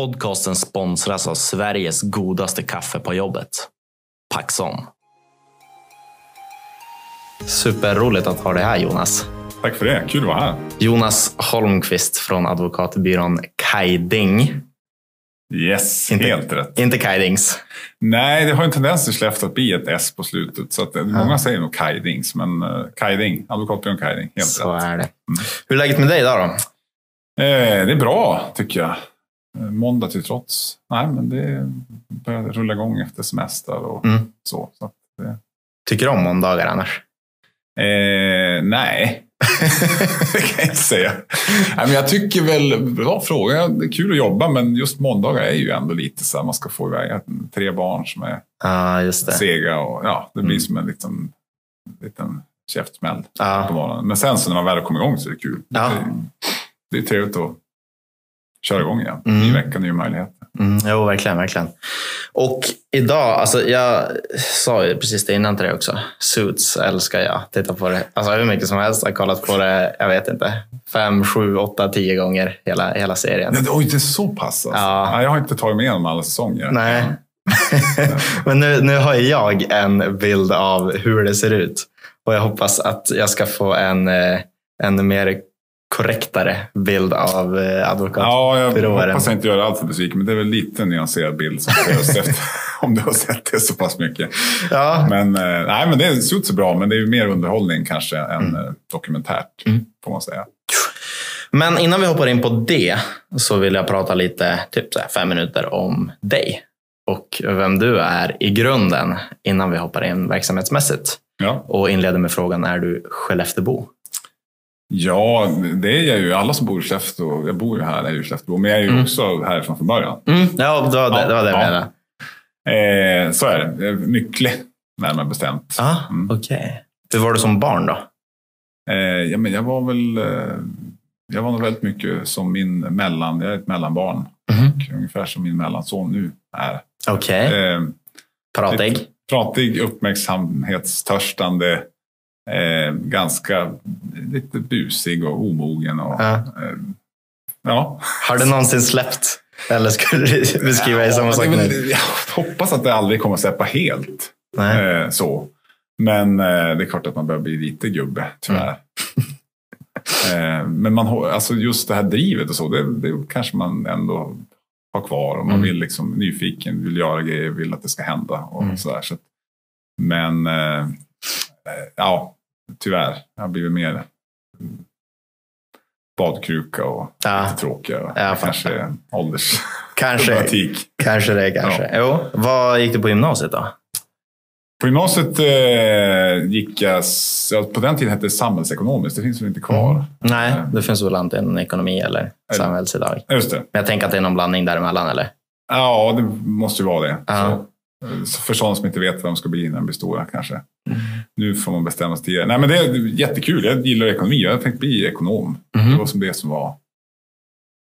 Podcasten sponsras av Sveriges godaste kaffe på jobbet. Paxson. Superroligt att ha dig här Jonas. Tack för det, kul att vara här. Jonas Holmqvist från advokatbyrån Kaiding. Yes, Inte- helt rätt. Inte Kaidings. Nej, det har en tendens till Skellefteå att bli ett S på slutet. Så att, eh, Många säger nog Kajdings, men uh, Kajding, advokatbyrån Kajding, helt Så rätt. är det. Hur är läget med dig idag då? Eh, det är bra, tycker jag. Eh, Måndag till trots. Nej, men det börjar rulla igång efter semester och Mm. så. så det, Tycker du om måndagar annars? eh, nej, det kan jag inte säga. Nej, men jag tycker väl, bra fråga. Det är kul att jobba, men just måndagar är ju ändå lite så här, man ska få iväg tre barn som är det. sega och ja, det blir Mm. som en liten, liten käftsmäll på Ja. morgonen. Men sen så när man väl kommer igång så är det kul. Ja. Det, är, det är trevligt att köra igång igen. Mm. Ny vecka, nya möjligheter. Mm, jo, verkligen, verkligen. Och idag, alltså jag sa ju precis det innan till dig också. Suits älskar jag. Titta på det. Alltså hur mycket som helst. Jag har kollat på det, jag vet inte, fem, sju, åtta, tio gånger hela, hela serien. Nej, Oj, det är så pass alltså. Ja. Jag har inte tagit med igenom alla säsonger. Nej. Men nu, nu har jag en bild av hur det ser ut. Och jag hoppas att jag ska få en, eh, en mer korrektare bild av eh, advokat. Ja, jag hoppas jag inte gör allt för besviken, men det är väl lite nyanserad bild som efter, om du har sett det så pass mycket. Ja, Men, eh, nej, men det ser ut så bra, men det är mer underhållning kanske än eh, dokumentärt, Mm. får man säga. Men innan vi hoppar in på det så vill jag prata lite, typ så här fem minuter om dig och vem du är i grunden innan vi hoppar in verksamhetsmässigt. Ja. Och inleder med frågan, är du Skelleftebo? Ja, det är jag ju. Alla som bor i Skellefteå, jag bor ju här, är ju Skellefteå, men jag är ju Mm. också härifrån från början. Mm, ja, det var det, Ja, det, var det jag ja. menade. Eh, så är det. Nycklig, närmare bestämt. Ah, Mm. Okej. Hur var du som barn då? Eh, ja, men jag var väl... Eh, jag var nog väldigt mycket som min mellan... Jag är ett mellanbarn. Mhm. Och Ungefär som min mellanson nu är. Okej. Eh, Pratig? pratig, uppmärksamhetstörstande. Eh, ganska lite busig och omogen. Och, Ja. eh, ja. Har du någonsin släppt? Eller skulle du beskriva dig Ja, sak det är nu? Jag hoppas att det aldrig kommer att släppa helt. Eh, så. Men eh, det är klart att man börjar bli lite gubbe, tyvärr. Mm. eh, men man, alltså just det här drivet och så, det, det kanske man ändå har kvar. Och man Mm. vill liksom nyfiken, vill göra grejer, vill att det ska hända. Och Mm. sådär, så att, men eh, ja, tyvärr. Jag har blivit mer badkruka och Ja. lite tråkigare. Ja, kanske ålders Kanske, problematik. kanske det. Kanske. Jo. Vad gick du på gymnasiet då? På gymnasiet eh, gick jag, ja, på den tiden hette det samhällsekonomiskt, det finns väl inte kvar. Mm. Nej, Eh, det finns väl antingen ekonomi eller samhälls idag. Just det. Men jag tänker att det är någon blandning däremellan, eller? Ja, det måste ju vara det. Ja. Så, så för sådana som inte vet vad de ska bli när de blir stora kanske. Mm. Nu får man bestämma sig tidigare. Nej, men det är jättekul. Jag gillar ekonomi. Jag tänkte bli ekonom. Mhm. Det var som det som var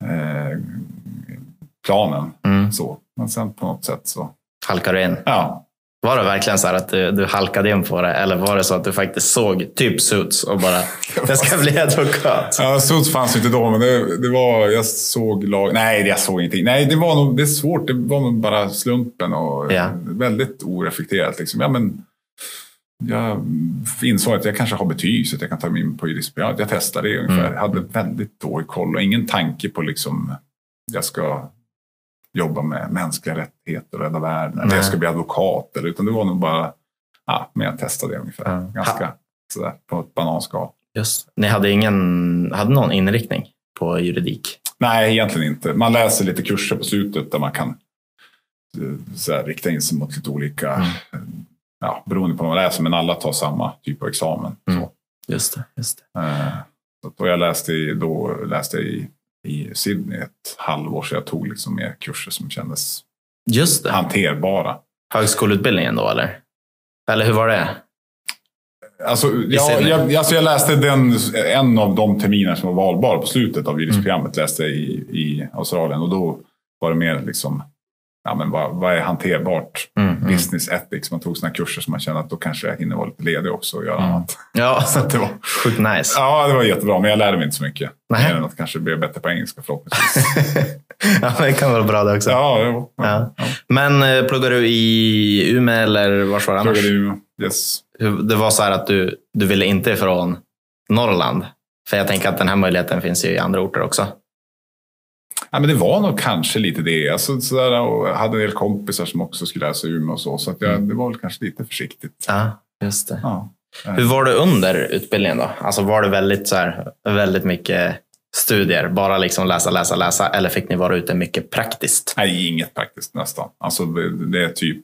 eh, planen. Mm. Så. Men sen på något sätt så, Halkar du in? ja. Var det verkligen så här att du, du halkade in på det? Eller var det så att du faktiskt såg typ Suits och bara, jag ska bli advokat? Ja, Suits fanns ju inte då, men det, det var, jag såg lag... Nej, jag såg ingenting. Nej, det var nog, det är svårt. Det var nog bara slumpen och Ja. väldigt oreflekterat. Liksom. Ja, men, jag insåg att jag kanske har betyg så att jag kan ta mig in på juridikprogrammet. Jag testade det ungefär. Mm. Jag hade väldigt dålig koll och ingen tanke på liksom jag ska jobba med mänskliga rättigheter och rädda världen. Eller jag ska bli advokat. Eller, utan det var nog bara, ja, men jag testade det ungefär. Ja. Ganska sådär på ett bananskal. Just. Ni hade, ingen, hade någon inriktning på juridik? Nej, egentligen inte. Man läser lite kurser på slutet där man kan eh, så här, rikta in sig mot lite olika, Mm. eh, ja, beroende på vad man läser, men alla tar samma typ av examen. Mm. Så. Just det. Just det. Eh, så jag läste då läste jag i, i Sydney ett halvår, så jag tog liksom mer kurser som kändes Just det. hanterbara. Högskoleutbildningen då, eller? Eller hur var det? Alltså, ja, Sydney. jag, alltså jag läste den, en av de terminer som var valbara på slutet av juristprogrammet läste jag i, i Australien och då var det mer liksom ja, men vad, vad är hanterbart? Mm, mm. Business ethics. Man tog sådana kurser som man kände att då kanske jag hinner vara lite ledig också och göra Mm. annat. Ja, Så det var, sjukt nice. ja, det var jättebra, men jag lärde mig inte så mycket. Nej. Mer än att kanske bli bättre på engelska förhoppningsvis. ja, det kan vara bra det också. ja, det var, Ja. ja. Men eh, pluggar du i Umeå eller var var det annars? Pluggade ju, yes. Hur- Det var så här att du, du ville inte ifrån Norrland. För jag tänker att den här möjligheten finns ju i andra orter också. Ja, men det var nog kanske lite det. Alltså, sådär, och jag hade en del kompisar som också skulle läsa i Umeå och så. Så att jag, Mm. det var väl kanske lite försiktigt. Ja, just det. Ja. Hur var det under utbildningen då? Alltså var det väldigt, så här, väldigt mycket studier? Bara liksom läsa, läsa, läsa? Eller fick ni vara ute mycket praktiskt? Nej, inget praktiskt nästan. Alltså, det, det är typ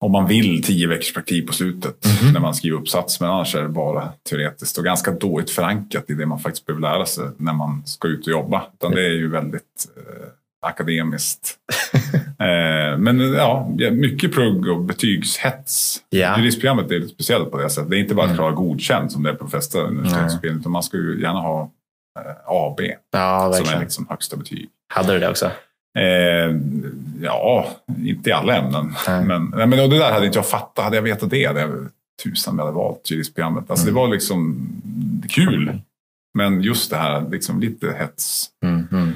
om man vill tio veckors praktik på slutet Mhm. när man skriver uppsats. Men annars är det bara teoretiskt och ganska dåligt förankrat i det man faktiskt behöver lära sig när man ska ut och jobba. Utan det är ju väldigt eh, akademiskt. eh, men ja, mycket plugg och betygshets. Ja. Juristprogrammet är lite speciellt på det sättet. Det är inte bara att klara godkänt som det är på de flesta universitetsutbildningar. Utan man ska ju gärna ha eh, AB Ja, som är liksom högsta betyg. Hade du det också? Eh, ja, inte i alla ämnen. Nej. Men, nej, men och det där hade inte jag fattat. Hade jag vetat det hade jag tusan hade valt juristprogrammet. Alltså, Mm. Det var liksom kul. Men just det här, liksom lite hets. Mm, mm.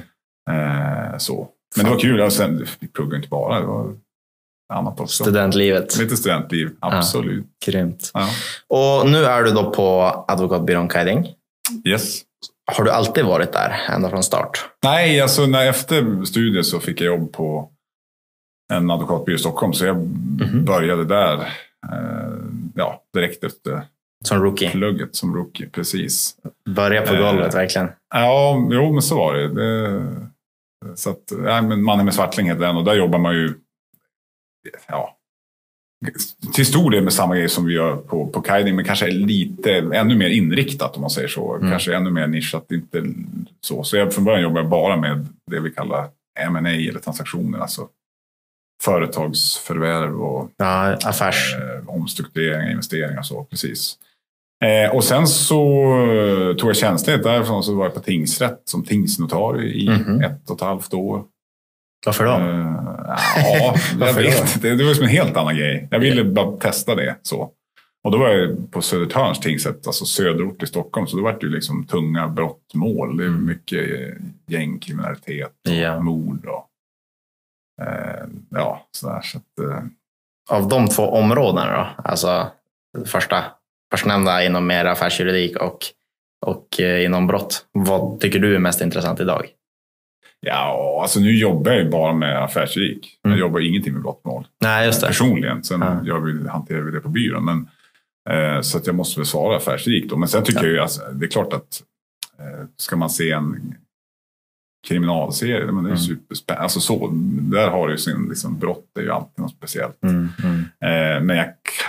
Eh, så. Men det var kul. Sen, vi pluggade inte bara, det var annat också. Studentlivet. Lite studentliv, absolut. Grymt. Ja. Och nu är du då på advokatbyrån Kaiding. Yes. Har du alltid varit där ända från start? Nej, alltså när efter studier så fick jag jobb på en advokatbyrå i Stockholm. Så jag Mhm. började där eh, ja, direkt efter Som rookie? plugget som rookie. Precis. Börja på Eh. golvet verkligen. Ja, jo, men så var det. det så att, ja, men Mannen med svartling heter den och där jobbar man ju ja, till stor del med samma grej som vi gör på, på Kaiding, men kanske lite ännu mer inriktat om man säger så. Mm. Kanske ännu mer nischat. Inte så. så jag, från början jobbar jag bara med det vi kallar M&A eller transaktioner, alltså företagsförvärv och Ja, affärs... eh, omstruktureringar, investeringar och så. Precis. Eh, och sen så eh, tog jag tjänstledigt därifrån så var jag på tingsrätt som tingsnotarie i Mhm. ett och ett halvt år. Varför då? Eh, ja, jag vet inte. Det var som en helt annan grej. Jag ville bara testa det. så. Och då var jag på Södertörns tingsrätt, alltså söderort i Stockholm. Så då var det ju liksom tunga brottmål. Det är Mm. mycket eh, gängkriminalitet och Ja. mord och ja, sådär. Så att, eh, Av de två områdena då? Alltså första, förstnämnda inom mer affärsjuridik och, och eh, inom brott. Vad tycker du är mest intressant idag? Ja, alltså nu jobbar jag ju bara med affärsjuridik. Mm. Jag jobbar ingenting med brottmål Nej, just det. personligen. Sen Ja. gör vi, hanterar vi det på byrån. Men, eh, så att jag måste väl svara affärsjuridik då. Men sen tycker Ja. jag ju, alltså, det är klart att eh, ska man se en kriminalserie, men det är Mm. superspännande. Alltså så, där har du ju sin liksom, brott, det är ju alltid något speciellt. Mm, mm. Eh, men jag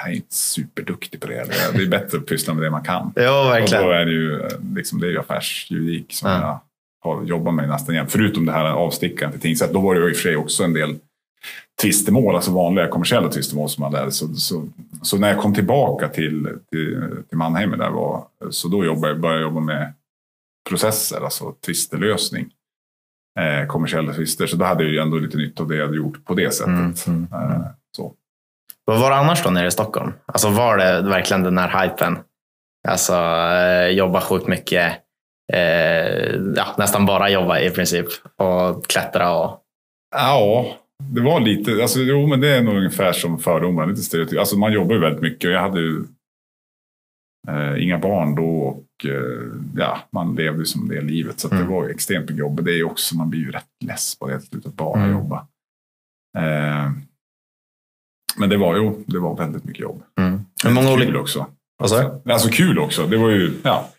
är inte superduktig på det. Det är bättre att pyssla med det man kan. Ja, Och verkligen. då är det ju, eh, liksom, det är ju affärsjuridik som Ja. jag har jobbat med nästan jämt. Förutom det här avstickaren till tingsrätt. Då var det i och för sig också en del tvistemål, alltså vanliga kommersiella tvistemål som man lärde så, så, så när jag kom tillbaka till, till, till Mannheimer där var, så då jobbade jag, började jag jobba med processer, alltså tvistelösning. Eh, kommersiella tvister. Så då hade jag ju ändå lite nytta av det jag hade gjort på det sättet. Mm, mm, mm. Eh, så. Vad var det annars då nere i Stockholm? Alltså var det verkligen den här hypen? Alltså eh, jobba sjukt mycket. Eh, ja, nästan bara jobba i princip. Och klättra och... Ja, det var lite, alltså, jo men det är nog ungefär som fördomar, lite stereotyp. Alltså man jobbar ju väldigt mycket och jag hade ju eh, inga barn då och eh, ja, man levde som det livet. Så Mm. det var extremt mycket jobb. Det är också, man blir ju rätt less på det till slut, att bara Mm. jobba. Eh, men det var ju, det var väldigt mycket jobb. Mm. Hur många kul olika... också. Vad sa du? Alltså kul också. Det var ju, ja.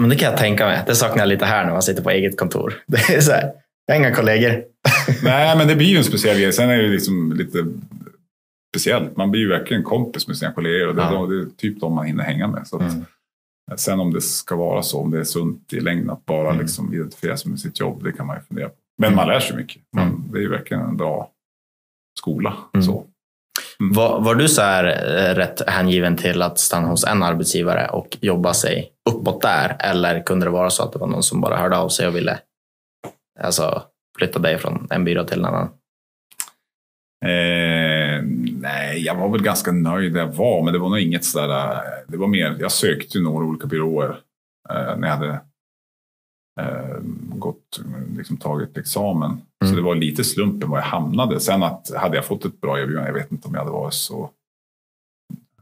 Men det kan jag tänka mig. Det saknar jag lite här när man sitter på eget kontor. Det är så här, jag har inga kollegor. Nej, men det blir ju en speciell grej. Sen är det ju liksom lite speciellt. Man blir ju verkligen kompis med sina kollegor och det, Ja. det är typ de man hinner hänga med. Så att, Mm. Sen om det ska vara så, om det är sunt i längden att bara Mm. liksom identifiera sig med sitt jobb, det kan man ju fundera på. Men man lär sig mycket. Man, Mm. Det är ju verkligen en bra skola. Mm. Så. Var, var du så här eh, rätt hängiven till att stanna hos en arbetsgivare och jobba sig uppåt där? Eller kunde det vara så att det var någon som bara hörde av sig och ville alltså, flytta dig från en byrå till en annan? Eh, nej, jag var väl ganska nöjd där jag var, men det var nog inget sådär. eh, Det var mer, jag sökte några olika byråer eh, när jag hade eh, gått, liksom tagit examen. Så Mm. det var lite slumpen var jag hamnade. Sen att hade jag fått ett bra erbjudande, jag vet inte om jag hade varit så,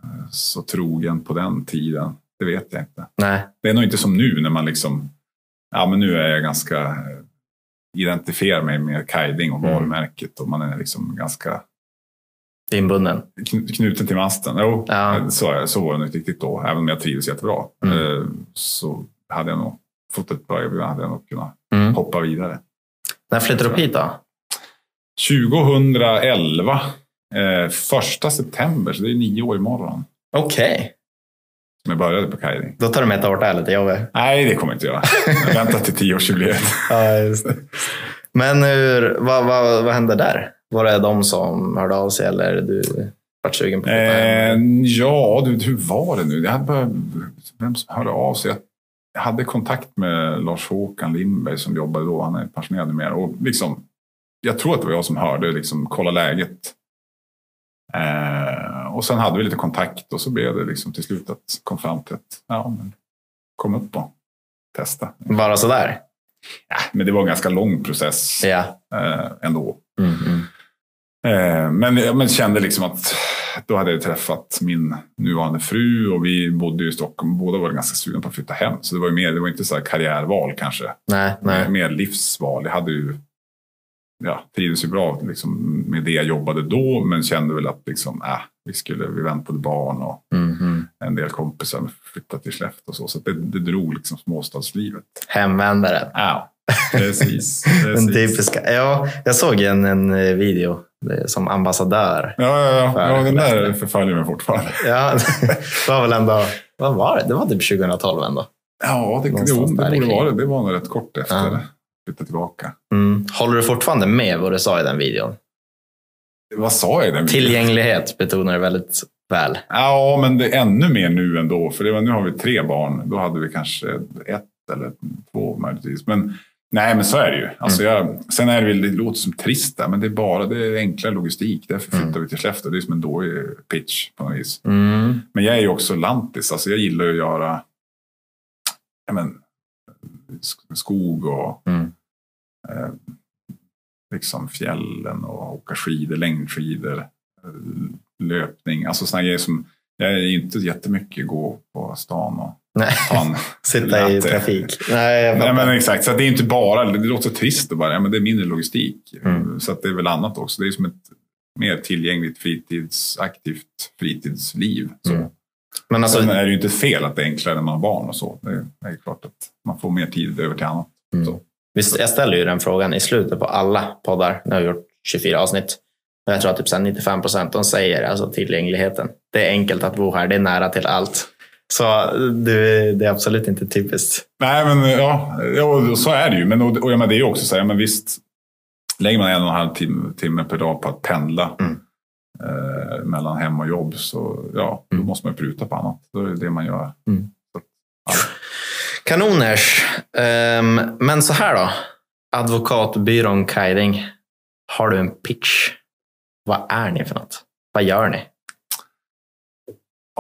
eh, så trogen på den tiden. Det vet jag inte. Nej. Det är nog inte som nu när man liksom, ja men nu är jag ganska, eh, identifierar mig med Kaiding och Mm. varumärket och man är liksom ganska Inbunden. kn- knuten till masten. Jo, Ja. så, så var det inte riktigt då, även om jag trivdes jättebra. Mm. Eh, Så hade jag nog fått ett bra erbjudande hade jag nog kunnat Mm. hoppa vidare. När flyttade du upp hit då? 2011, eh, första september, så det är nio år imorgon, Okej. som jag började på Kaiding. Då tar du med ett år till lite jobbigt. Nej, det kommer jag inte göra. Jag väntar till tioårsjubileet. Ja, just. Men hur, vad, vad, vad hände där? Var det de som hörde av sig eller du vart sugen på att Eh, ja, du, hur var det nu? Jag hade bara, vem som hörde av sig? Jag hade kontakt med Lars-Håkan Lindberg som jobbade då. Han är pensionerad numera. Och liksom, jag tror att det var jag som hörde, liksom, kolla läget. Eh, och sen hade vi lite kontakt och så blev det liksom till slut att kom fram till att ja, men, kom upp och testa. Bara sådär? Ja, men det var en ganska lång process Ja. eh, ändå. Mm, mm. Eh, Men men kände liksom att då hade jag träffat min nuvarande fru och vi bodde i Stockholm. Båda var ganska sugna på att flytta hem. Så det var mer, det var inte så karriärval kanske. Nej, Mer, nej. mer livsval. Jag hade ju, ja, trivdes ju bra liksom, med det jag jobbade då. Men kände väl att liksom, äh, vi skulle, vi väntade barn och Mm, mm. en del kompisar flyttade till Skellefteå och så. Så det, det drog liksom småstadslivet. Hemvändaren. Ja, precis. Den precis. typiska. Ja, jag såg en, en eh, video som ambassadör. Ja, ja, ja. För- ja den där förföljer mig fortfarande. Ja, det var väl ändå, vad var det? Det var typ 2012 ändå. Ja, det, jo, det borde vara det. Det var nog rätt kort efter ja. flytta tillbaka. Mm. Håller du fortfarande med vad du sa i den videon? Vad sa jag i den videon? Tillgänglighet betonar du väldigt väl. Ja, men det är ännu mer nu ändå. För det var, nu har vi tre barn. Då hade vi kanske ett eller två möjligtvis. Men nej, men så är det ju. Alltså jag, sen är det väl, det låter som trist där, men det är bara det är enklare logistik. Därför flyttar Mm. vi till Skellefteå. Det är som en dålig pitch på något vis. Mm. Men jag är ju också lantis. Alltså jag gillar ju att göra ja, men, sk- skog och Mm. eh, liksom fjällen och åka skidor, längdskidor, eh, löpning. Alltså sådana grejer som jag är inte jättemycket gå på stan och Nej, en sitta i trafik. Nej, Nej, men exakt, så det är inte bara, det låter trist bara, men det är mindre logistik. Mm. Så det är väl annat också. Det är som ett mer tillgängligt fritidsaktivt fritidsliv. Så. Mm. Men alltså, Sen är det ju inte fel att det är enklare när man har barn och så. Det är, det är klart att man får mer tid över till annat. Mm. Så. visst, jag ställer ju den frågan i slutet på alla poddar. Nu har vi gjort 24 avsnitt. Jag tror att typ så här 95 procent de säger alltså tillgängligheten. Det är enkelt att bo här, det är nära till allt. Så det, det är absolut inte typiskt. Nej, men ja, ja, så är det ju. Men, och, och, ja, men det är ju också så här, men visst, lägger man en och en halv timme, timme per dag på att pendla Mm. eh, mellan hem och jobb så ja, då Mm. måste man pruta på annat. Då är det det man gör. Kanoners. Ehm, men så här då. Advokatbyrån Kaiding. Har du en pitch? Vad är ni för något? Vad gör ni?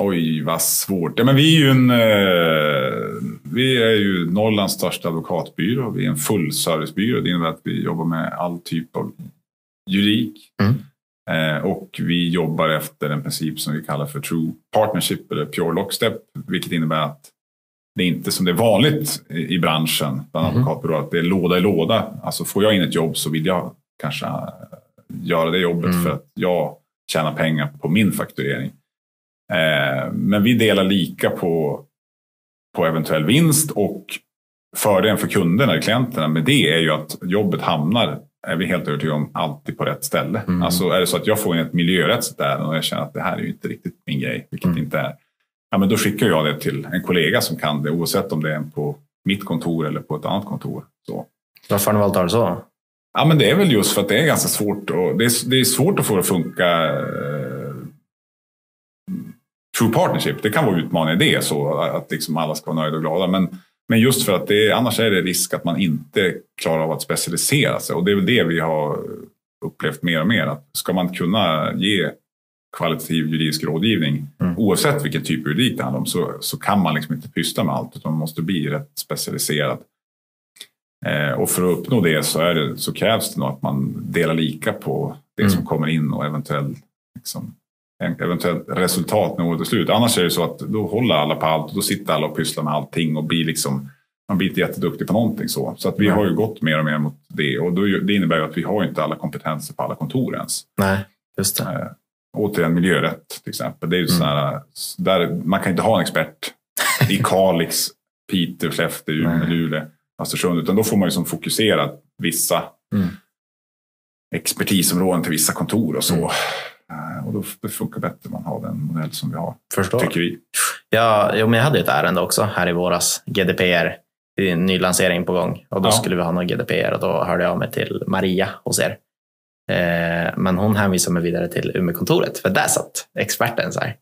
Oj, vad svårt. Ja, men vi är ju en, eh, vi är ju Norrlands största advokatbyrå. Vi är en fullservicebyrå. Det innebär att vi jobbar med all typ av juridik. Mm. Eh, och vi jobbar efter en princip som vi kallar för True Partnership eller Pure Lockstep. Vilket innebär att det är inte som det är vanligt i, i branschen bland Mhm. advokatbyråer. Att det är låda i låda. Alltså får jag in ett jobb så vill jag kanske eh, göra det jobbet Mm. för att jag tjänar pengar på min fakturering. Eh, men vi delar lika på, på eventuell vinst och fördelen för kunderna, klienterna med det är ju att jobbet hamnar, är vi helt övertygade om, alltid på rätt ställe. Mm. Alltså är det så att jag får in ett miljörättsligt ärende och jag känner att det här är ju inte riktigt min grej, vilket Mm. inte är. Ja, men då skickar jag det till en kollega som kan det oavsett om det är på mitt kontor eller på ett annat kontor. Så. Varför har ni valt det så? Ja, men det är väl just för att det är ganska svårt. Och det, är, det är svårt att få det att funka. True partnership, det kan vara utmaning i det, så att liksom alla ska vara nöjda och glada. Men, men just för att det, annars är det risk att man inte klarar av att specialisera sig. Och det är väl det vi har upplevt mer och mer att ska man kunna ge kvalitativ juridisk rådgivning Mm. oavsett vilken typ av juridik det handlar om så, så kan man liksom inte pyssla med allt utan man måste bli rätt specialiserad. Eh, och för att uppnå det så, är det, så krävs det nog att man delar lika på det Mm. som kommer in och eventuellt liksom, eventuellt resultat när året är slut. Annars är det så att då håller alla på allt och då sitter alla och pysslar med allting och blir liksom man blir inte jätteduktig på någonting så. Så att vi Nej. har ju gått mer och mer mot det och då, det innebär ju att vi har inte alla kompetenser på alla kontor ens. Nej, just det. Eh, återigen miljörätt till exempel. Det är ju Mm. här, där, man kan inte ha en expert i Kalix, Piteå, Skellefteå, Umeå. Luleå, Östersund. Utan då får man ju som fokusera vissa Mm. expertisområden till vissa kontor och så. Mm. Eh, Och då det funkar bättre om man har den modell som vi har, Förstår. tycker vi. Ja, jo, men jag hade ett ärende också här i våras. GDPR. Det är en ny lansering på gång och då Ja. skulle vi ha någon GDPR och då hörde jag mig till Maria hos er. Eh, men hon hänvisade mig vidare till Umeåkontoret för där satt experten. Så här.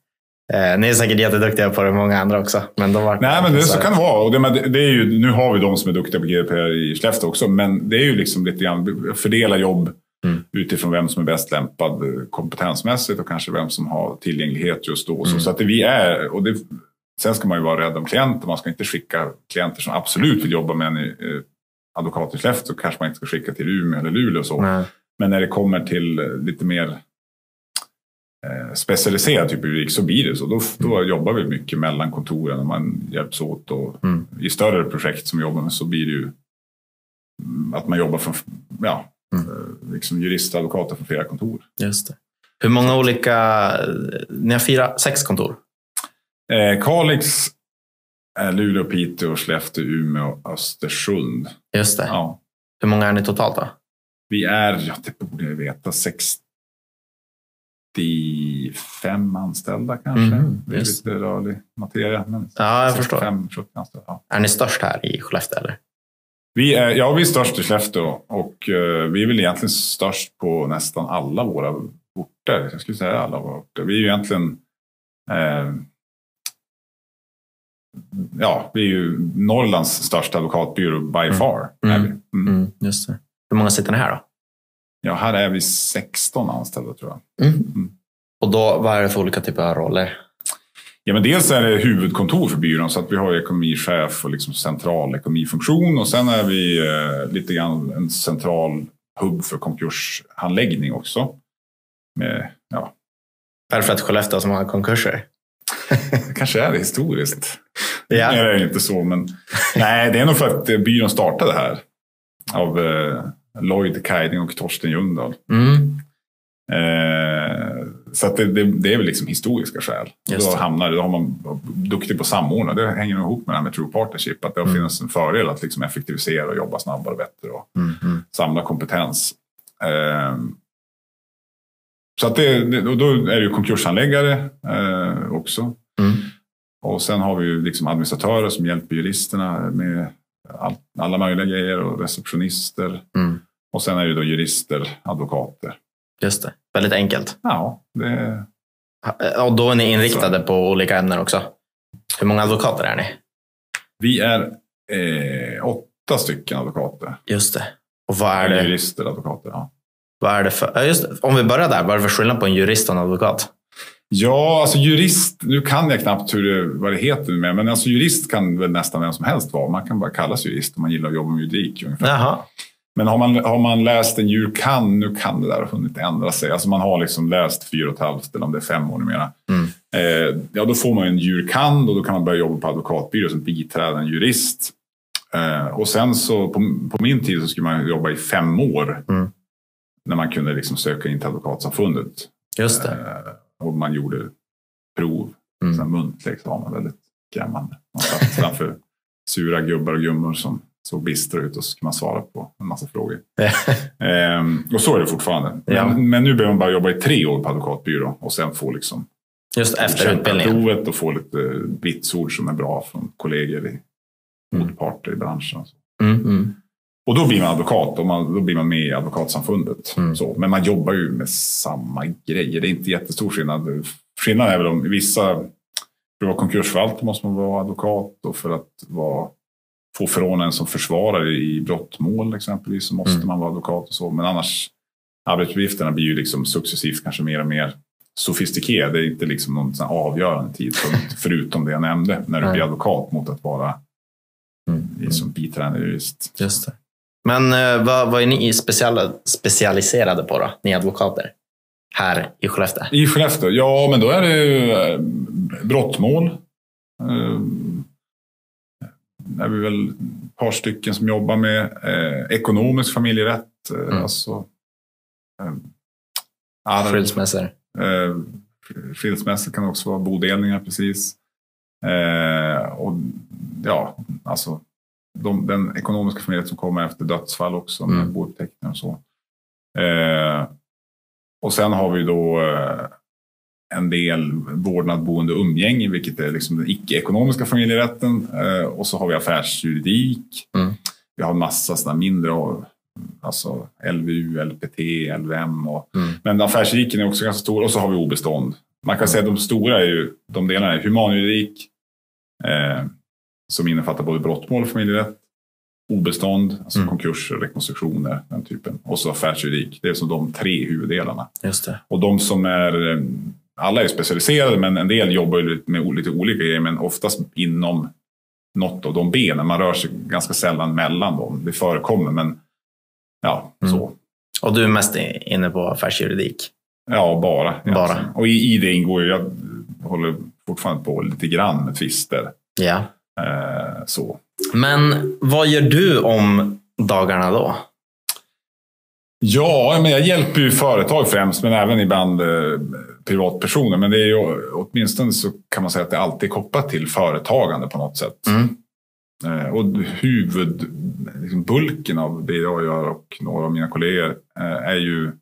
Eh, ni är säkert jätteduktiga på det, många andra också. Men var Nej, men det, så här- kan det vara. Och det, det, det är ju, nu har vi de som är duktiga på GDPR i Skellefteå också, men det är ju liksom lite grann fördela jobb Mm. utifrån vem som är bäst lämpad kompetensmässigt och kanske vem som har tillgänglighet just då. Så, Mm. så att det vi är, och det, sen ska man ju vara rädd om klienter. Man ska inte skicka klienter som absolut vill jobba med en eh, advokat i Skellefteå, kanske man inte ska skicka till Umeå eller Luleå och så. Nej. Men när det kommer till lite mer eh, specialiserad typ av juridik så blir det så. Då, då jobbar vi mycket mellan kontoren och man hjälps åt. Och Mm. I större projekt som vi jobbar med så blir det ju mm, att man jobbar från ja, Mm. eh, liksom jurister och advokater från flera kontor. Just det. Hur många olika... Ni har fyra, sex kontor? Eh, Kalix, eh, Luleå, Piteå, Skellefteå, Umeå, Östersund. Just det. Ja. Hur många är ni totalt då? Vi är, ja, det borde jag veta, 65 anställda kanske. Mhm, det är just. lite rörlig materia. Men Ja, jag förstår. 65-70 anställda. Ja. Är ni störst här i Skellefteå? Eller? Vi är, ja, vi är störst i Skellefteå och eh, vi är väl egentligen störst på nästan alla våra orter. Jag skulle säga alla våra orter. Vi är ju egentligen eh, Ja, vi är ju Norrlands största advokatbyrå by Mm. far. Mm. Mm. Mm, just det. Hur många sitter ni här då? Ja, här är vi 16 anställda tror jag. Mm. Och då, vad är det för olika typer av roller? Ja, men dels är det huvudkontor för byrån så att vi har ekonomichef och liksom central ekonomifunktion och sen är vi eh, lite grann en central hubb för konkurshandläggning också. Med, ja, Är det för att Skellefteå som har konkurser? det kanske är det historiskt. Ja. Nu är det inte så, men nej, det är nog för att eh, byrån startade här av eh, Lloyd Kaiding och Torsten Ljungdahl. Mm. Eh, så det, det, det är väl liksom historiska skäl. Då, hamnar, då har man duktig på att samordna. Det hänger nog ihop med det här med True Partnership. Att det Mm. finns en fördel att liksom effektivisera och jobba snabbare och bättre och Mm. Mm. samla kompetens. Eh, så att det, det, och då är det ju konkurshandläggare eh, också. Mm. Och sen har vi ju liksom administratörer som hjälper juristerna med all, alla möjliga grejer och receptionister. Mm. Och sen är det då jurister, advokater. Just det. Väldigt enkelt. Ja, det, Och då är ni inriktade på olika ämnen också. Hur många advokater är ni? Vi är eh, åtta stycken advokater. Just det. Och vad är det, jurister, advokater. Ja. vad är det för... Just. Om vi börjar där, vad är det för skillnad på en jurist och en advokat? ja, alltså jurist, nu kan jag knappt hur det, vad det heter med, men alltså jurist kan väl nästan vem som helst vara. Man kan bara kallas jurist om man gillar att jobba med juridik. Ungefär. Jaha. Men har man, har man läst en jur kan, nu kan det där ha hunnit ändra sig. Alltså man har liksom läst fyra och ett halvt eller om det är fem år numera. Mm. Eh, ja, då får man en jur kan och då kan man börja jobba på advokatbyrå som biträdande jurist. Eh, och sen så på, på min tid så skulle man jobba i fem år. Mm. När man kunde liksom söka in till advokatsamfundet. Just det. Eh, och man gjorde prov. Mm. Muntlig examen, väldigt skrämmande. Man satt framför sura gubbar och gummor som såg bistra ut och så skulle man svara på en massa frågor. Ehm, och så är det fortfarande. Men, Ja. men nu behöver man bara jobba i tre år på advokatbyrå och sen få liksom Just efter utbildningen. provet och få lite vitsord som är bra från kollegor i Mm. motparter i branschen. Mm, mm. Och då blir man advokat och man, då blir man med i advokatsamfundet. Mm. Så, men man jobbar ju med samma grejer. Det är inte jättestor skillnad. Skillnaden är väl om vissa, för att vara konkursförvaltare måste man vara advokat och för att vara, få förordnanden som försvarare i brottmål exempelvis så måste Mm. man vara advokat och så. Men annars arbetsuppgifterna blir ju liksom successivt kanske mer och mer sofistikerade. Det är inte liksom någon sån avgörande tidpunkt förutom det jag nämnde när du Nej. blir advokat mot att vara Mm. som biträdande jurist. Just det. Men eh, vad, vad är ni special, specialiserade på då, ni advokater? Här i Skellefteå? I Skellefteå? Ja, men då är det ju eh, brottmål. Eh, är vi väl ett par stycken som jobbar med eh, ekonomisk familjerätt. Eh, Mm. Alltså, eh, arv, Skilsmässor? eh, skilsmässor kan också vara bodelningar precis. Eh, och ja, alltså de, den ekonomiska familjen som kommer efter dödsfall också med Mm. bouppteckningar och så. Eh, och sen har vi då eh, en del vårdnad, boende och umgänge, vilket är liksom den icke-ekonomiska familjerätten. Eh, och så har vi affärsjuridik. Mm. Vi har massa sådana mindre, alltså LVU, LPT, LVM. Och, Mm. Men affärsjuridiken är också ganska stor och så har vi obestånd. Man kan säga att de stora är ju, de delarna är humanjuridik, eh, som innefattar både brottmål och familjerätt, obestånd, alltså Mm. konkurser, rekonstruktioner, den typen. Och så affärsjuridik. Det är som de tre huvuddelarna. Just det. Och de som är, eh, alla är specialiserade men en del jobbar ju med lite olika grejer men oftast inom något av de benen. Man rör sig ganska sällan mellan dem. Det förekommer men ja, Mm. så. Och du är mest inne på affärsjuridik? Ja, bara. Bara. Och i, i det ingår ju, jag håller fortfarande på lite grann med tvister. Ja. Eh, så. Men vad gör du om dagarna då? Ja, men jag hjälper ju företag främst, men även ibland eh, privatpersoner. Men det är ju åtminstone så kan man säga att det alltid är kopplat till företagande på något sätt. Mm. Eh, och huvud, liksom av det jag gör och några av mina kollegor eh, är ju eh,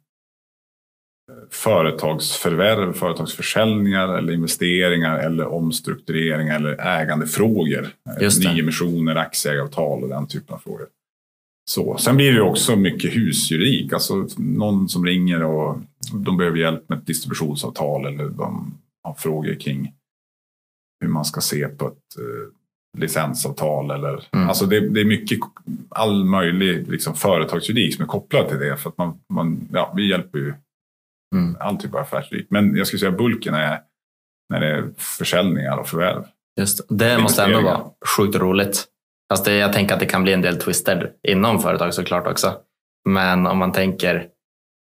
företagsförvärv, företagsförsäljningar eller investeringar eller omstruktureringar eller ägandefrågor. Nyemissioner, aktieägaravtal och den typen av frågor. Så. Sen blir det också mycket husjuridik. Alltså någon som ringer och de behöver hjälp med ett distributionsavtal eller de har frågor kring hur man ska se på ett eh, licensavtal. Eller, Mm. alltså det, det är mycket all möjlig liksom, företagsjuridik som är kopplad till det. För att man, man, ja, vi hjälper ju Mm. all typ av affärsjuridik. Men jag skulle säga bulken är när det är försäljningar och förvärv. Just det. måste ändå vara sjukt roligt. Fast det, jag tänker att det kan bli en del twister inom företag såklart också. Men om man tänker,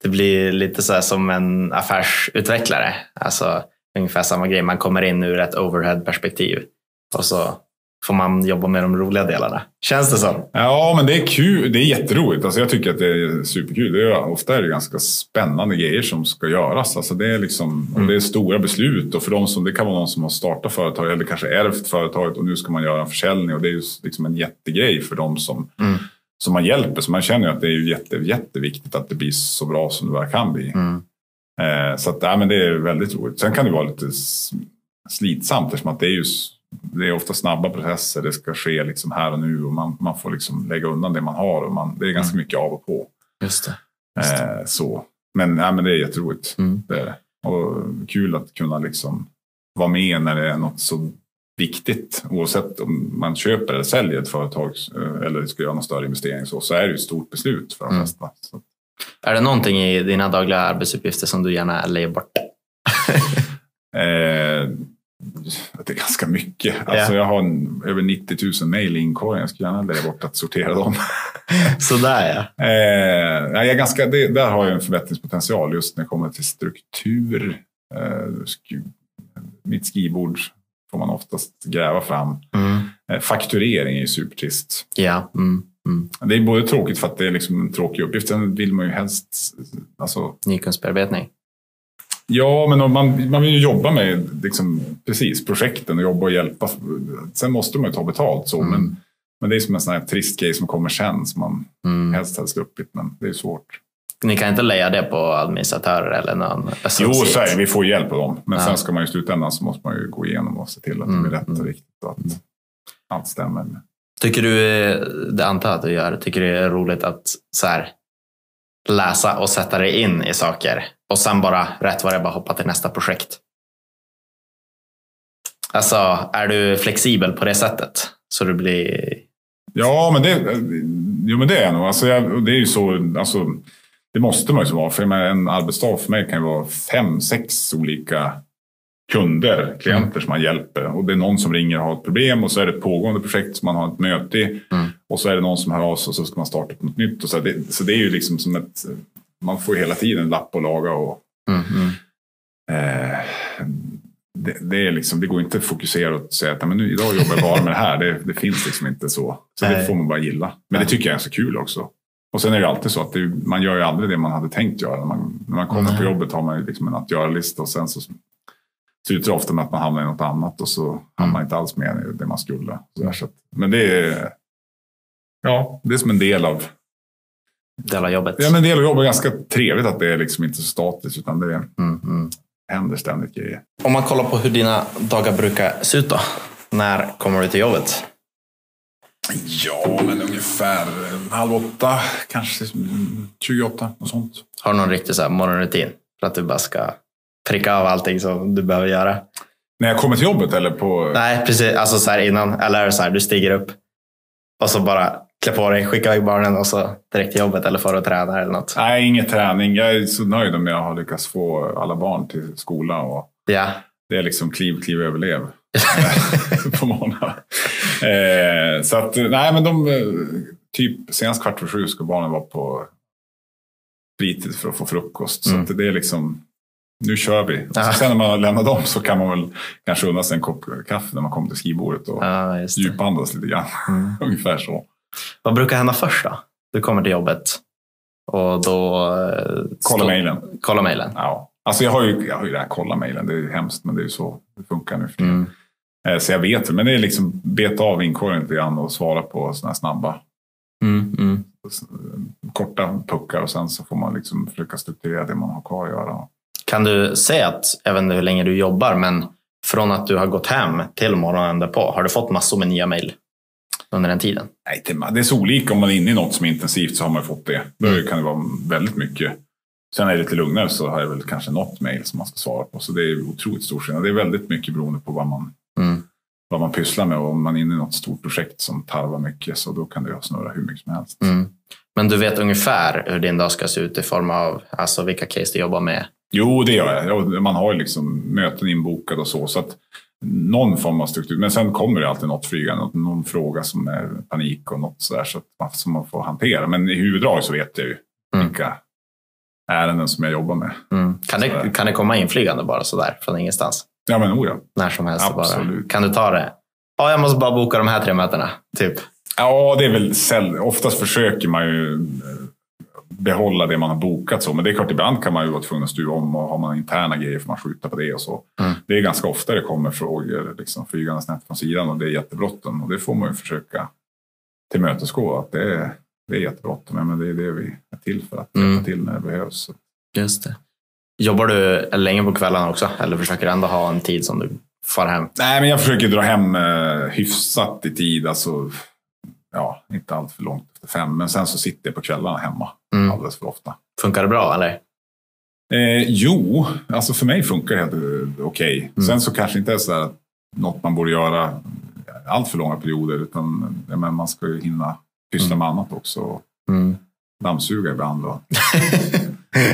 det blir lite så här som en affärsutvecklare. Alltså ungefär samma grej. Man kommer in ur ett overhead-perspektiv och så får man jobba med de roliga delarna. Känns det som? Ja, men det är kul. Det är jätteroligt. Alltså, jag tycker att det är superkul. Det är, ofta är det ganska spännande grejer som ska göras. Alltså, det, är liksom, Mm. det är stora beslut. Och för de som, det kan vara någon som har startat företag eller kanske ärvt företaget och nu ska man göra en försäljning. Och det är liksom en jättegrej för de som, Mm. som man hjälper. Så man känner att det är jätte, jätteviktigt att det blir så bra som det bara kan bli. Mm. Eh, så att, ja, men det är väldigt roligt. Sen kan det vara lite slitsamt eftersom att det är ju s- det är ofta snabba processer. Det ska ske liksom här och nu och man, man får liksom lägga undan det man har. Och man, det är ganska mycket av och på. Just det. Just det. Eh, så. Men, ja, men det är jätteroligt. Mm. Det är det. Och kul att kunna liksom vara med när det är något så viktigt. Oavsett om man köper eller säljer ett företag eh, eller ska göra någon större investering så, så är det ju ett stort beslut för de Mm. flesta. Så, Är det någonting i dina dagliga arbetsuppgifter som du gärna lägger bort? Eh, det är ganska mycket. Alltså Ja. Jag har över 90 000 mejl i inkorgen. Jag skulle gärna lägga bort att sortera dem. Sådär ja. Eh, jag är ganska, det, där har jag en förbättringspotential just när det kommer till struktur. Eh, sk- mitt skrivbord får man oftast gräva fram. Mm. Eh, fakturering är ju supertrist. Ja. Mm. Mm. Det är både tråkigt för att det är liksom en tråkig uppgift. Sen vill man ju helst... Alltså, Nykunskapsbearbetning. Ja, men man, man vill ju jobba med liksom, precis, projekten och jobba och hjälpa. Sen måste man ju ta betalt. Så, Mm. men, men det är som en sån här trist grej som kommer sen som man Mm. helst hade sluppit. Men det är svårt. Ni kan inte leja det på administratörer eller någon Jo, associate? så är det, vi får hjälp av dem. Men Ja. sen ska man ju i slutändan så måste man ju gå igenom och se till att det Mm, blir rätt och mm. riktigt. Och att allt stämmer. Tycker du, det antar jag att du gör, tycker det är roligt att så här, läsa och sätta dig in i saker och sen bara rätt vad det är bara hoppa till nästa projekt? Alltså, är du flexibel på det sättet? Så du blir... Ja, men det, jo, men det är jag nog. Alltså, jag, det är ju så, alltså, det måste man ju vara. För en arbetsdag för mig kan ju vara fem, sex olika kunder, klienter mm. som man hjälper. Och det är någon som ringer och har ett problem och så är det ett pågående projekt som man har ett möte i. Mm. Och så är det någon som hör av sig och så ska man starta något nytt. Och så, det, så det är ju liksom som ett... Man får hela tiden lapp och laga och... Mm. mm. Eh, det, det, är liksom, det går inte att fokusera och säga att men nu, idag jobbar jag bara med det här. Det, det finns liksom inte så. Så Nej. det får man bara gilla. Men det tycker jag är så kul också. Och sen är det alltid så att det, man gör ju aldrig det man hade tänkt göra. När man, när man kommer Nej. på jobbet har man liksom en att göra-lista och sen så slutar ofta med att man hamnar i något annat och så mm. hamnar man inte alls med i det man skulle. Så, så att, men det är, ja, det är som en del av Del av jobbet. Ja, men del av jobbet är ganska trevligt att det är liksom inte så statiskt utan det mm, mm. händer ständigt grejer. Om man kollar på hur dina dagar brukar se ut då? När kommer du till jobbet? Ja, men ungefär halv åtta, kanske 28 och sånt. Har du någon riktig så här morgonrutin? För att du bara ska pricka av allting som du behöver göra? När jag kommer till jobbet eller på? Nej, precis. Alltså så här innan. Eller så här, du stiger upp och så bara klä på dig, skicka iväg barnen och så direkt till jobbet eller för att träna eller något? Nej, ingen träning. Jag är så nöjd om jag har lyckats få alla barn till skola. Och ja. Det är liksom kliv, kliv, överlev på morgonen. Eh, så att, nej men de, typ senast kvart för sju ska barnen vara på fritids för att få frukost. Mm. Så det är liksom, nu kör vi. Så sen när man lämnar dem så kan man väl kanske unna sig en kopp kaffe när man kommer till skrivbordet och ja, djupandas lite grann. Mm. Ungefär så. Vad brukar hända först då? Du kommer till jobbet och då... Eh, kolla mejlen. Kolla mejlen. Ja. Alltså jag har ju, jag har ju det här kolla mejlen, det är hemskt men det är ju så det funkar nu för mm. Eh, så jag vet men det är liksom beta av inkorgen lite grann och svara på sådana här snabba mm, mm. korta puckar och sen så får man liksom försöka strukturera det man har kvar att göra. Kan du säga att, inte hur länge du jobbar, men från att du har gått hem till morgonen därpå, har du fått massor med nya mejl under den tiden? Nej, det är så olika. Om man är inne i något som är intensivt så har man fått det. Då mm. kan det vara väldigt mycket. Sen är det lite lugnare så har jag väl kanske något mejl som man ska svara på. Så det är otroligt stor skillnad. Det är väldigt mycket beroende på vad man, mm. vad man pysslar med. Och om man är inne i något stort projekt som tarvar mycket så då kan det snurra hur mycket som helst. Mm. Men du vet ungefär hur din dag ska se ut i form av alltså vilka case du jobbar med? Jo, det gör jag. Man har ju liksom möten inbokade och så. så att någon form av struktur. Men sen kommer det alltid något flygande, någon fråga som är panik och något sådär så man, som man får hantera. Men i huvuddrag så vet jag ju mm. vilka ärenden som jag jobbar med. Mm. Kan, det, kan det komma inflygande bara sådär från ingenstans? Ja, men oh ja. När som helst. Absolut. Bara. Kan du ta det? Ja, jag måste bara boka de här tre mötena. Typ. Ja, det är väl säll... Oftast försöker man ju behålla det man har bokat. Så. Men det är klart, ibland kan man ju vara tvungen att stuva om och har man interna grejer får man skjuta på det och så. Mm. Det är ganska ofta det kommer frågor liksom, flygandes snett från sidan och det är jättebråttom. Och det får man ju försöka tillmötesgå. Att det, är, det är jättebråttom, men det är det vi är till för. Att mm. hjälpa till när det behövs. Just det. Jobbar du länge på kvällarna också? Eller försöker du ändå ha en tid som du far hem? Nej, men jag försöker dra hem eh, hyfsat i tid. Alltså, ja, inte allt för långt fem. Men sen så sitter jag på kvällarna hemma mm. alldeles för ofta. Funkar det bra eller? Eh, jo, alltså för mig funkar det helt eh, okej. Okay. Mm. Sen så kanske inte är så här något man borde göra allt för långa perioder. Utan men man ska ju hinna pyssla med mm. annat också. Mm. Dammsuga ibland och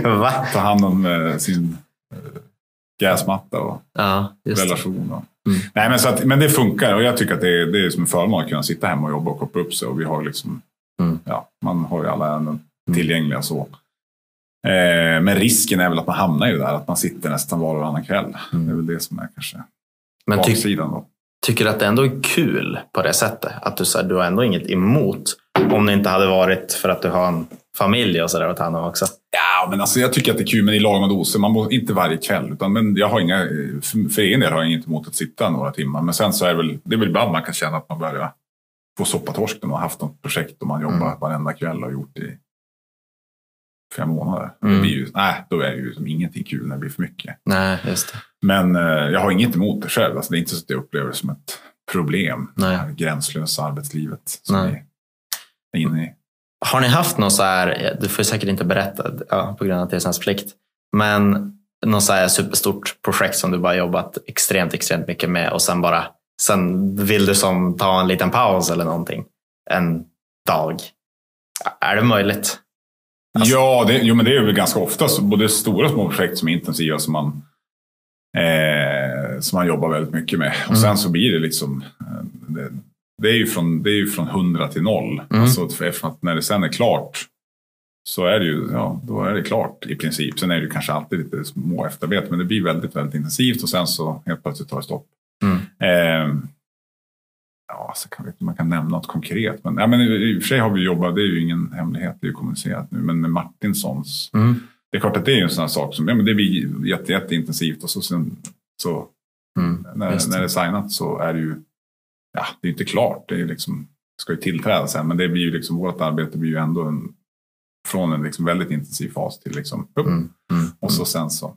ta hand om eh, sin eh, gräsmatta och ja, relation. Och, Mm. Nej, men, så att, men det funkar och jag tycker att det är, det är som en förmån att kunna sitta hemma och jobba och koppla upp sig. Och vi har liksom, mm. ja, man har ju alla ärenden mm. tillgängliga. så. Eh, men risken är väl att man hamnar i det där att man sitter nästan var och varannan kväll. Mm. Det är väl det som är kanske men baksidan. Då. Tycker du att det ändå är kul på det sättet? Att du, så här, du har ändå inget emot om det inte hade varit för att du har en familj och sådär att ta hand om också? Ja, men alltså, jag tycker att det är kul, men i lagom doser. Man må, inte varje kväll. Utan, men jag har inga, för, för egen del har jag inget emot att sitta några timmar. Men sen så är det väl, det är väl ibland man kan känna att man börjar få soppatorsk när man har haft något projekt och man jobbar mm. varenda kväll och gjort i flera månader. Mm. Det blir ju, nej, då är det ju som ingenting kul när det blir för mycket. Nej, just det. Men eh, jag har inget emot det själv. Alltså, det är inte så att jag upplever det som ett problem. Nej. Det gränslösa arbetslivet som nej. vi är inne i. Har ni haft något så här, du får säkert inte berätta ja, på grund av tillståndsplikt, men något så här superstort projekt som du bara jobbat extremt, extremt mycket med och sen bara, sen vill du som ta en liten paus eller någonting en dag. Är det möjligt? Alltså- Ja, det, jo, men det är väl ganska ofta så, både stora och små projekt som är intensiva som man, eh, som man jobbar väldigt mycket med. Och Mm. sen så blir det liksom eh, det, det är ju från, det är ju från 100 till noll. Mm. Alltså, när det sen är klart så är det ju, ja, då är det klart i princip. Sen är det kanske alltid lite små efterarbete, men det blir väldigt, väldigt intensivt och sen så helt plötsligt tar det stopp. Mm. Eh, ja, så kan vi, man kan nämna något konkret. Men, ja, men i, och för sig har vi jobbat, det är ju ingen hemlighet, det är ju kommunicerat nu, men med Martinsons. Mm. Det är klart att det är ju en sån här sak som ja, men det blir jätte, jätteintensivt och så, sen, så Mm. när, det. när det är signat så är det ju ja, det är inte klart. Det är liksom, ska ju tillträda sen, men det blir ju liksom, vårt arbete blir ju ändå en, från en liksom väldigt intensiv fas till liksom, upp. Mm. Mm. Och så sen så.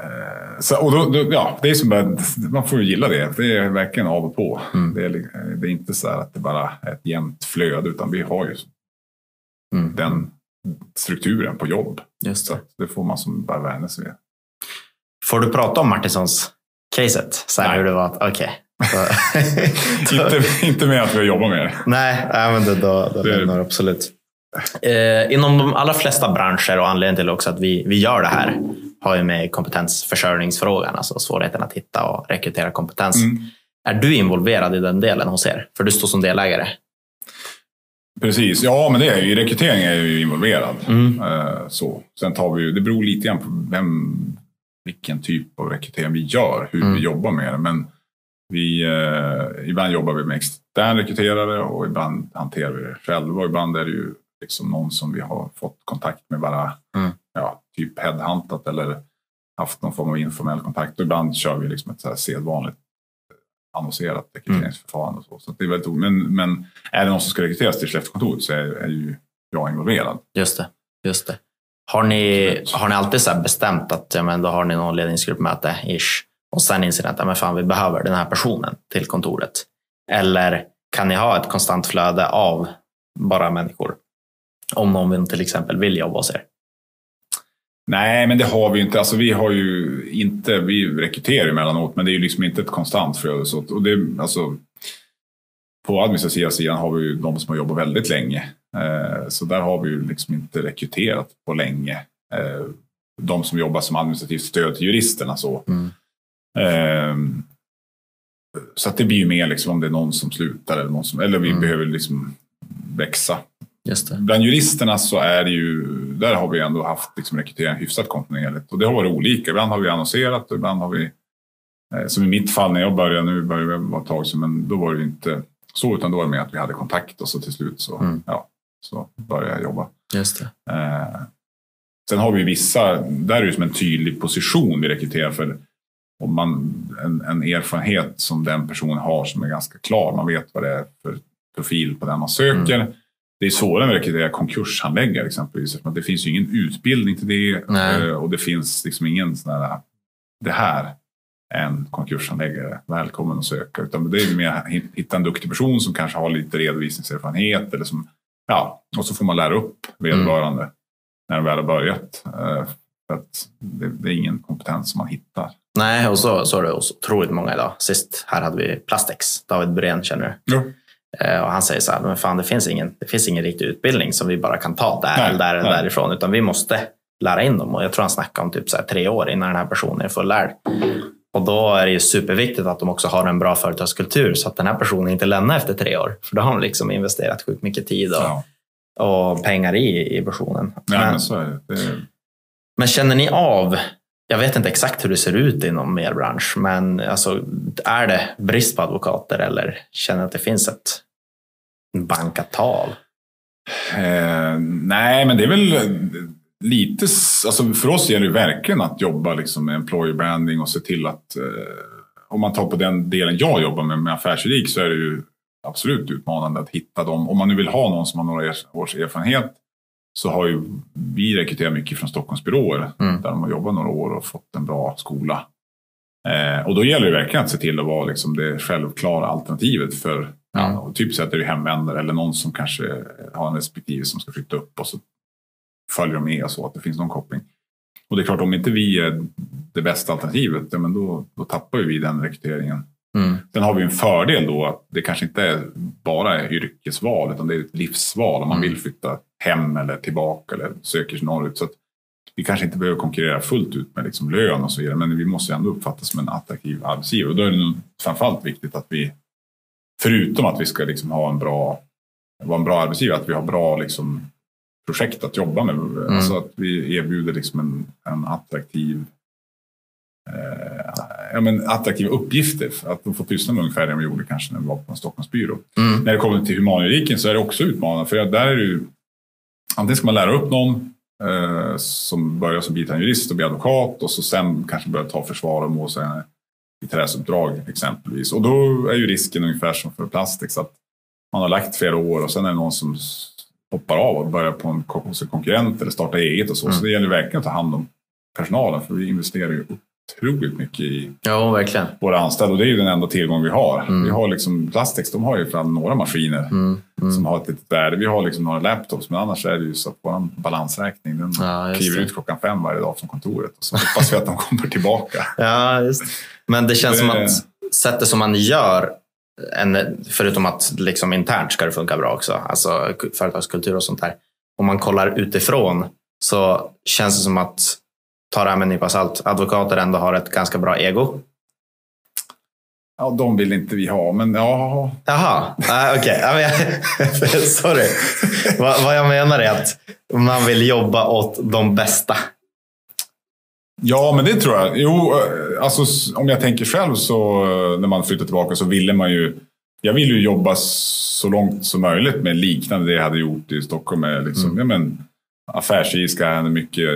Eh, så och då, då, ja, det är som bara, man får ju gilla det. Det är verkligen av och på. Mm. Det, är, det är inte så här att det bara är ett jämnt flöde, utan vi har ju Mm. den strukturen på jobb. Just Så det. att det får man som bara vänja sig vid. Får du prata om Martinsons caset? Så här Nej. hur det var? Okej. Så- inte, inte med att vi jobbar med det. Nej, men det, då, då Det- lämnar absolut. Eh, inom de allra flesta branscher och anledningen till också att vi, vi gör det här har ju med kompetensförsörjningsfrågan, alltså svårigheten att hitta och rekrytera kompetens. Mm. Är du involverad i den delen hos er? För du står som delägare. Precis, ja men det är ju, rekrytering är ju involverad. Mm. Eh, så. Sen tar vi ju, det beror lite grann på vem, vilken typ av rekrytering vi gör, hur Mm. vi jobbar med det. Men vi, eh, ibland jobbar vi med extern rekryterare och ibland hanterar vi det själva. Och ibland är det ju liksom någon som vi har fått kontakt med bara, Mm. ja, typ headhuntat eller haft någon form av informell kontakt. Och ibland kör vi liksom ett så här sedvanligt annonserat rekryteringsförfarande. Och så. Så det är väldigt, men, men är det någon som ska rekryteras till Skellefteåkontoret så är, är ju jag involverad. Just det. Just det. Har ni, Absolut. har ni alltid så bestämt att ja, men då har ni någon ledningsgruppmöte ish, och sen inser ni att ja, men fan, vi behöver den här personen till kontoret? Eller kan ni ha ett konstant flöde av bara människor? Om någon till exempel vill jobba hos er. Nej, men det har vi inte. Alltså, vi har ju inte, vi rekryterar emellanåt, men det är ju liksom inte ett konstant flöde. Så, och det, alltså, på administrativa sidan har vi ju de som har jobbat väldigt länge. Eh, så där har vi ju liksom inte rekryterat på länge. Eh, de som jobbar som administrativt stöd till juristerna. Så. Mm. Eh, så att det blir ju mer liksom om det är någon som slutar eller, någon som, eller vi Mm. behöver liksom växa. Bland juristerna så är det ju, där har vi ändå haft liksom rekrytering hyfsat kontinuerligt. Och det har varit olika. Ibland har vi annonserat och ibland har vi, eh, som i mitt fall när jag började, nu börjar det vara ett tag sedan, men då var det inte så, utan då var det mer att vi hade kontakt och så till slut så, Mm. ja, så började jag jobba. Just det. Eh, sen har vi vissa, där är det som en tydlig position vi rekryterar för. Om man, en, en erfarenhet som den personen har som är ganska klar, man vet vad det är för profil på den man söker. Det är svårare att rekrytera konkurshandläggare exempelvis. Det finns ju ingen utbildning till det Nej. eh, och det finns liksom ingen sån här, det här är en konkurshandläggare, välkommen att söka. Utan det är mer att hitta en duktig person som kanske har lite redovisningserfarenhet eller som Ja, och så får man lära upp vederbörande när de väl har börjat. Eh, För att det, det är ingen kompetens som man hittar. Nej, och så, så är det otroligt många idag. Sist här hade vi Plastex, David Brén känner du. Ja. Eh, Och han säger så här, men fan det finns, ingen, det finns ingen riktig utbildning som vi bara kan ta där Nej, eller där eller därifrån, utan vi måste lära in dem. Och jag tror han snackar om typ så tre år innan den här personen är fullärd. Och då är det ju superviktigt att de också har en bra företagskultur så att den här personen inte lämnar efter tre år. För då har de liksom investerat sjukt mycket tid och, Ja. och pengar i, i personen. Nej, men, men så är det. det är, men känner ni av, jag vet inte exakt hur det ser ut inom er bransch, men alltså, är det brist på advokater eller känner att det finns ett bankat tal? Eh, nej, men det är väl lite... Alltså för oss gäller det verkligen att jobba liksom med employer branding och se till att... Eh, om man tar på den delen jag jobbar med, med affärsjuridik, så är det ju absolut utmanande att hitta dem. Om man nu vill ha någon som har några års erfarenhet så har ju vi rekryterat mycket från Stockholmsbyråer Mm. där de har jobbat några år och fått en bra skola. Eh, och då gäller det verkligen att se till att vara liksom det självklara alternativet för Mm. ja, typ sett är det hemvändare eller någon som kanske har en respektive som ska flytta upp och så följer de med och så att det finns någon koppling. Och det är klart, om inte vi är det bästa alternativet, ja, men då, då tappar vi den rekryteringen. Mm. Sen har vi en fördel då att det kanske inte är bara är yrkesval utan det är ett livsval om man Mm. vill flytta hem eller tillbaka eller söker sig norrut. Så att vi kanske inte behöver konkurrera fullt ut med liksom lön och så vidare, men vi måste ändå uppfattas som en attraktiv arbetsgivare. Och då är det nog framförallt viktigt att vi, förutom att vi ska liksom ha en bra, vara en bra arbetsgivare, att vi har bra liksom projekt att jobba med. Mm. Alltså att vi erbjuder liksom en, en attraktiv eh, ja, men attraktiva uppgifter. Att de får pyssla med ungefär det de gjorde kanske när vi var på en Stockholmsbyrå. Mm. När det kommer till humanjuridiken så är det också utmanande. För där är det ju, antingen ska man lära upp någon eh, som börjar som biträdande jurist och blir advokat och så sen kanske börjar ta försvar och må sig biträdesuppdrag exempelvis. Och då är ju risken ungefär som för Plastics att man har lagt flera år och sen är det någon som hoppar av och börjar på en, hos en konkurrent eller startar eget och så. Mm. Så det gäller verkligen att ta hand om personalen för vi investerar ju otroligt mycket i ja, verkligen. våra anställda och det är ju den enda tillgång vi har. Mm. Vi har liksom, Plastex de har ju fram några maskiner mm. Mm. som har ett litet värde. Vi har liksom några laptops men annars är det ju så att vår balansräkning den ja, kliver ut klockan fem varje dag från kontoret och så hoppas vi att de kommer tillbaka. Ja, just. Men det känns det... som att sättet som man gör en, förutom att liksom internt ska det funka bra också, alltså företagskultur och sånt där. Om man kollar utifrån så känns det som att, ta det här med en nypa salt, advokater ändå har ett ganska bra ego. Ja, de vill inte vi ha, men ja. Jaha, ah, okej. Okay. Sorry. vad, vad jag menar är att man vill jobba åt de bästa. Ja, men det tror jag. Jo, eh, alltså, om jag tänker själv så eh, när man flyttade tillbaka så ville man ju jag vill ju jobba så långt som möjligt med liknande det jag hade gjort i Stockholm. Med liksom, mm. ja, men, affärsjuriska, mycket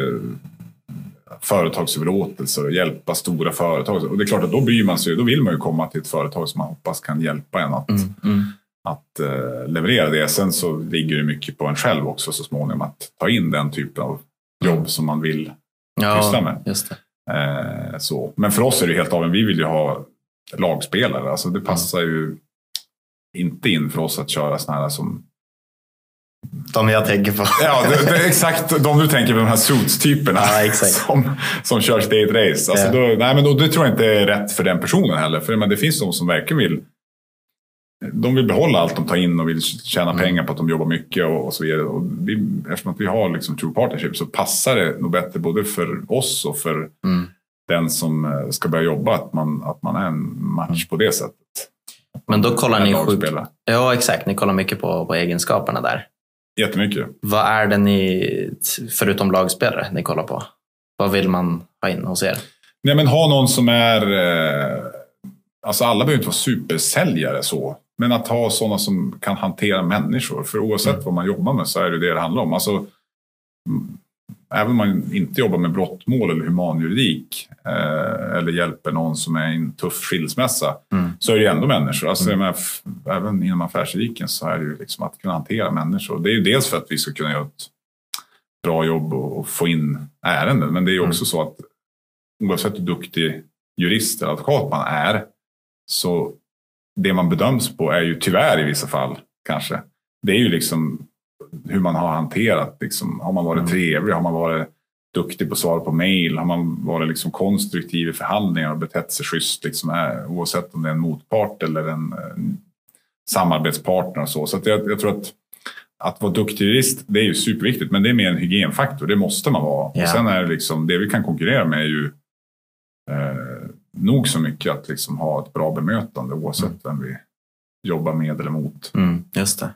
företagsöverlåtelser och hjälpa stora företag. Och det är klart att då bryr man sig. Då vill man ju komma till ett företag som man hoppas kan hjälpa en att, mm. Mm. att uh, leverera det. Sen så ligger det mycket på en själv också så småningom att ta in den typen av jobb som man vill ja, pyssla med. Uh, så. Men för oss är det helt avgörande. Vi vill ju ha lagspelare. Alltså det passar ju inte in för oss att köra sådana här som de jag tänker på. Ja, det, det är exakt de du tänker på, de här suits-typerna ja, som, som kör sitt eget race. Alltså ja. då, nej, men då, det tror jag inte är rätt för den personen heller. För men det finns de som verkligen vill de vill behålla allt de tar in och vill tjäna mm. pengar på att de jobbar mycket och, och så vidare. Och vi, eftersom att vi har liksom true partnership så passar det nog bättre både för oss och för mm. den som eh, ska börja jobba att man, att man är en match på det sättet. Men då kollar ni sjuk... Ja, exakt. Ni kollar mycket på, på egenskaperna där. Jättemycket. Vad är det ni, förutom lagspelare, ni kollar på? Vad vill man ha in hos er? Nej, men ha någon som är... Eh, alltså alla behöver inte vara supersäljare så. Men att ha sådana som kan hantera människor. För oavsett mm. vad man jobbar med så är det det det handlar om. Alltså, även om man inte jobbar med brottmål eller humanjuridik eh, eller hjälper någon som är i en tuff skilsmässa mm. så är det ju ändå människor. Alltså, mm. med, även inom affärsjuridiken så är det ju liksom att kunna hantera människor. Det är ju dels för att vi ska kunna göra ett bra jobb och, och få in ärenden men det är ju mm. också så att oavsett hur duktig jurist eller advokat man är så det man bedöms på är ju tyvärr i vissa fall kanske. Det är ju liksom hur man har hanterat. Liksom, har man varit mm. trevlig? Har man varit duktig på att svara på mail? Har man varit liksom konstruktiv i förhandlingar och betett sig schysst? Liksom, här, oavsett om det är en motpart eller en, en samarbetspartner. Och så så jag, jag, tror att att vara duktig jurist, det är ju superviktigt, men det är mer en hygienfaktor. Det måste man vara. Yeah. Och sen är det liksom, det vi kan konkurrera med är ju eh, nog så mycket att liksom ha ett bra bemötande oavsett mm. vem vi jobbar med eller mot. Mm, just det.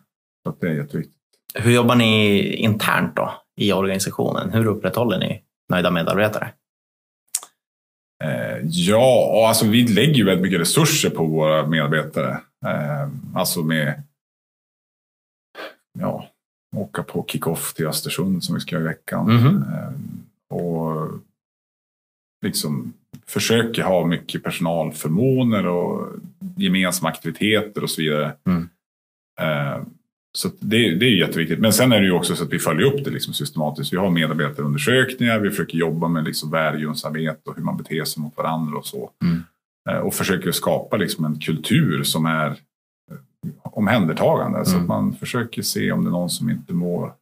Så det är jätteviktigt. Hur jobbar ni internt då i organisationen? Hur upprätthåller ni nöjda medarbetare? Eh, ja, alltså vi lägger ju väldigt mycket resurser på våra medarbetare. Eh, alltså med ja, åka på kick-off till Östersund som vi ska göra i veckan. Mm och liksom försöker ha mycket personalförmåner och gemensamma aktiviteter och så vidare. Mm. Så det, det, är jätteviktigt. Men sen är det ju också så att vi följer upp det liksom systematiskt. Vi har medarbetarundersökningar, vi försöker jobba med liksom värdegrundsarbete och hur man beter sig mot varandra och så. Mm. Eh, och försöker skapa liksom en kultur som är eh, omhändertagande. Mm. Så att mm. man försöker se om det är någon som inte mår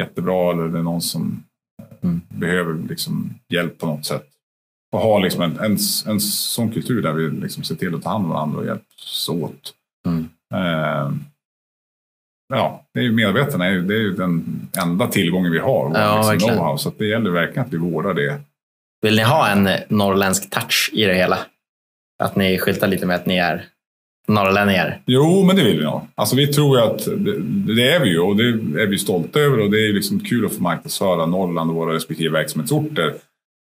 jättebra eller det är någon som eh, mm. behöver liksom hjälp på något sätt. Och ha liksom en, en, en sån kultur där vi liksom ser till att ta hand om varandra och hjälps åt. Mm. Eh, ja, det är ju medarbetarna, det är ju den enda tillgången vi har. Ja, liksom know-how. Så det gäller verkligen att vi vårdar det. Vill ni ha en norrländsk touch i det hela? Att ni skyltar lite med att ni är norrlänningar? Jo, men det vill vi nog. Alltså, vi tror ju att det, det är vi ju och det är vi stolta över och det är liksom kul att få marknadsföra Norrland och våra respektive verksamhetsorter.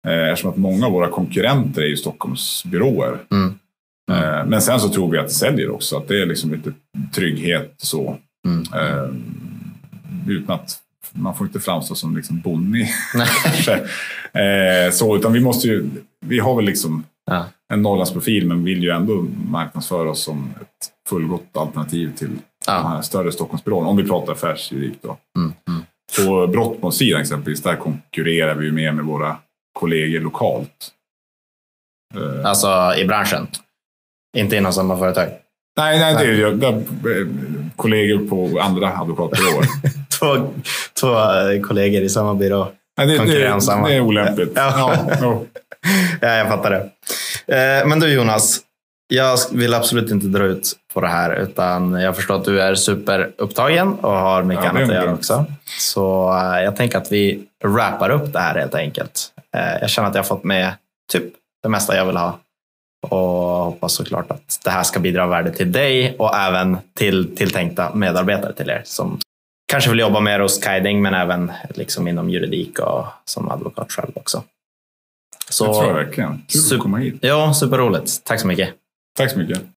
Eh, eftersom att många av våra konkurrenter är ju Stockholmsbyråer. Mm. Eh, men sen så tror vi att det säljer också, att det är liksom lite trygghet så. Mm. Eh, utan att man får inte framstå som liksom bonnig. Eh, så, utan vi måste ju, vi har väl liksom Ja. en Norrlandsprofil men vill ju ändå marknadsföra oss som ett fullgott alternativ till de Ja. här större Stockholmsbyråerna. Om vi pratar affärsjuridik då. Mm. Mm. På brottmålssidan exempelvis, där konkurrerar vi ju mer med våra kollegor lokalt. Eh, Alltså i branschen? Inte inom samma företag? Nej, nej, det är där, eh, kollegor på andra advokatbyråer. Två, två eh, kollegor i samma byrå. nej, det, Konkurrerar om samma. det är olämpligt. Ja. Ja. Ja, jag fattar det. Eh, Men du Jonas, jag vill absolut inte dra ut på det här utan jag förstår att du är superupptagen och har mycket Ja, annat att göra också. Så eh, jag tänker att vi wrappar upp det här helt enkelt. Jag känner att jag har fått med typ det mesta jag vill ha och hoppas såklart att det här ska bidra värde till dig och även till tilltänkta medarbetare till er som kanske vill jobba mer hos Guiding men även liksom inom juridik och som advokat själv också. Det tror jag verkligen. Kul att komma hit. Ja, superroligt. Tack så mycket. Tack så mycket.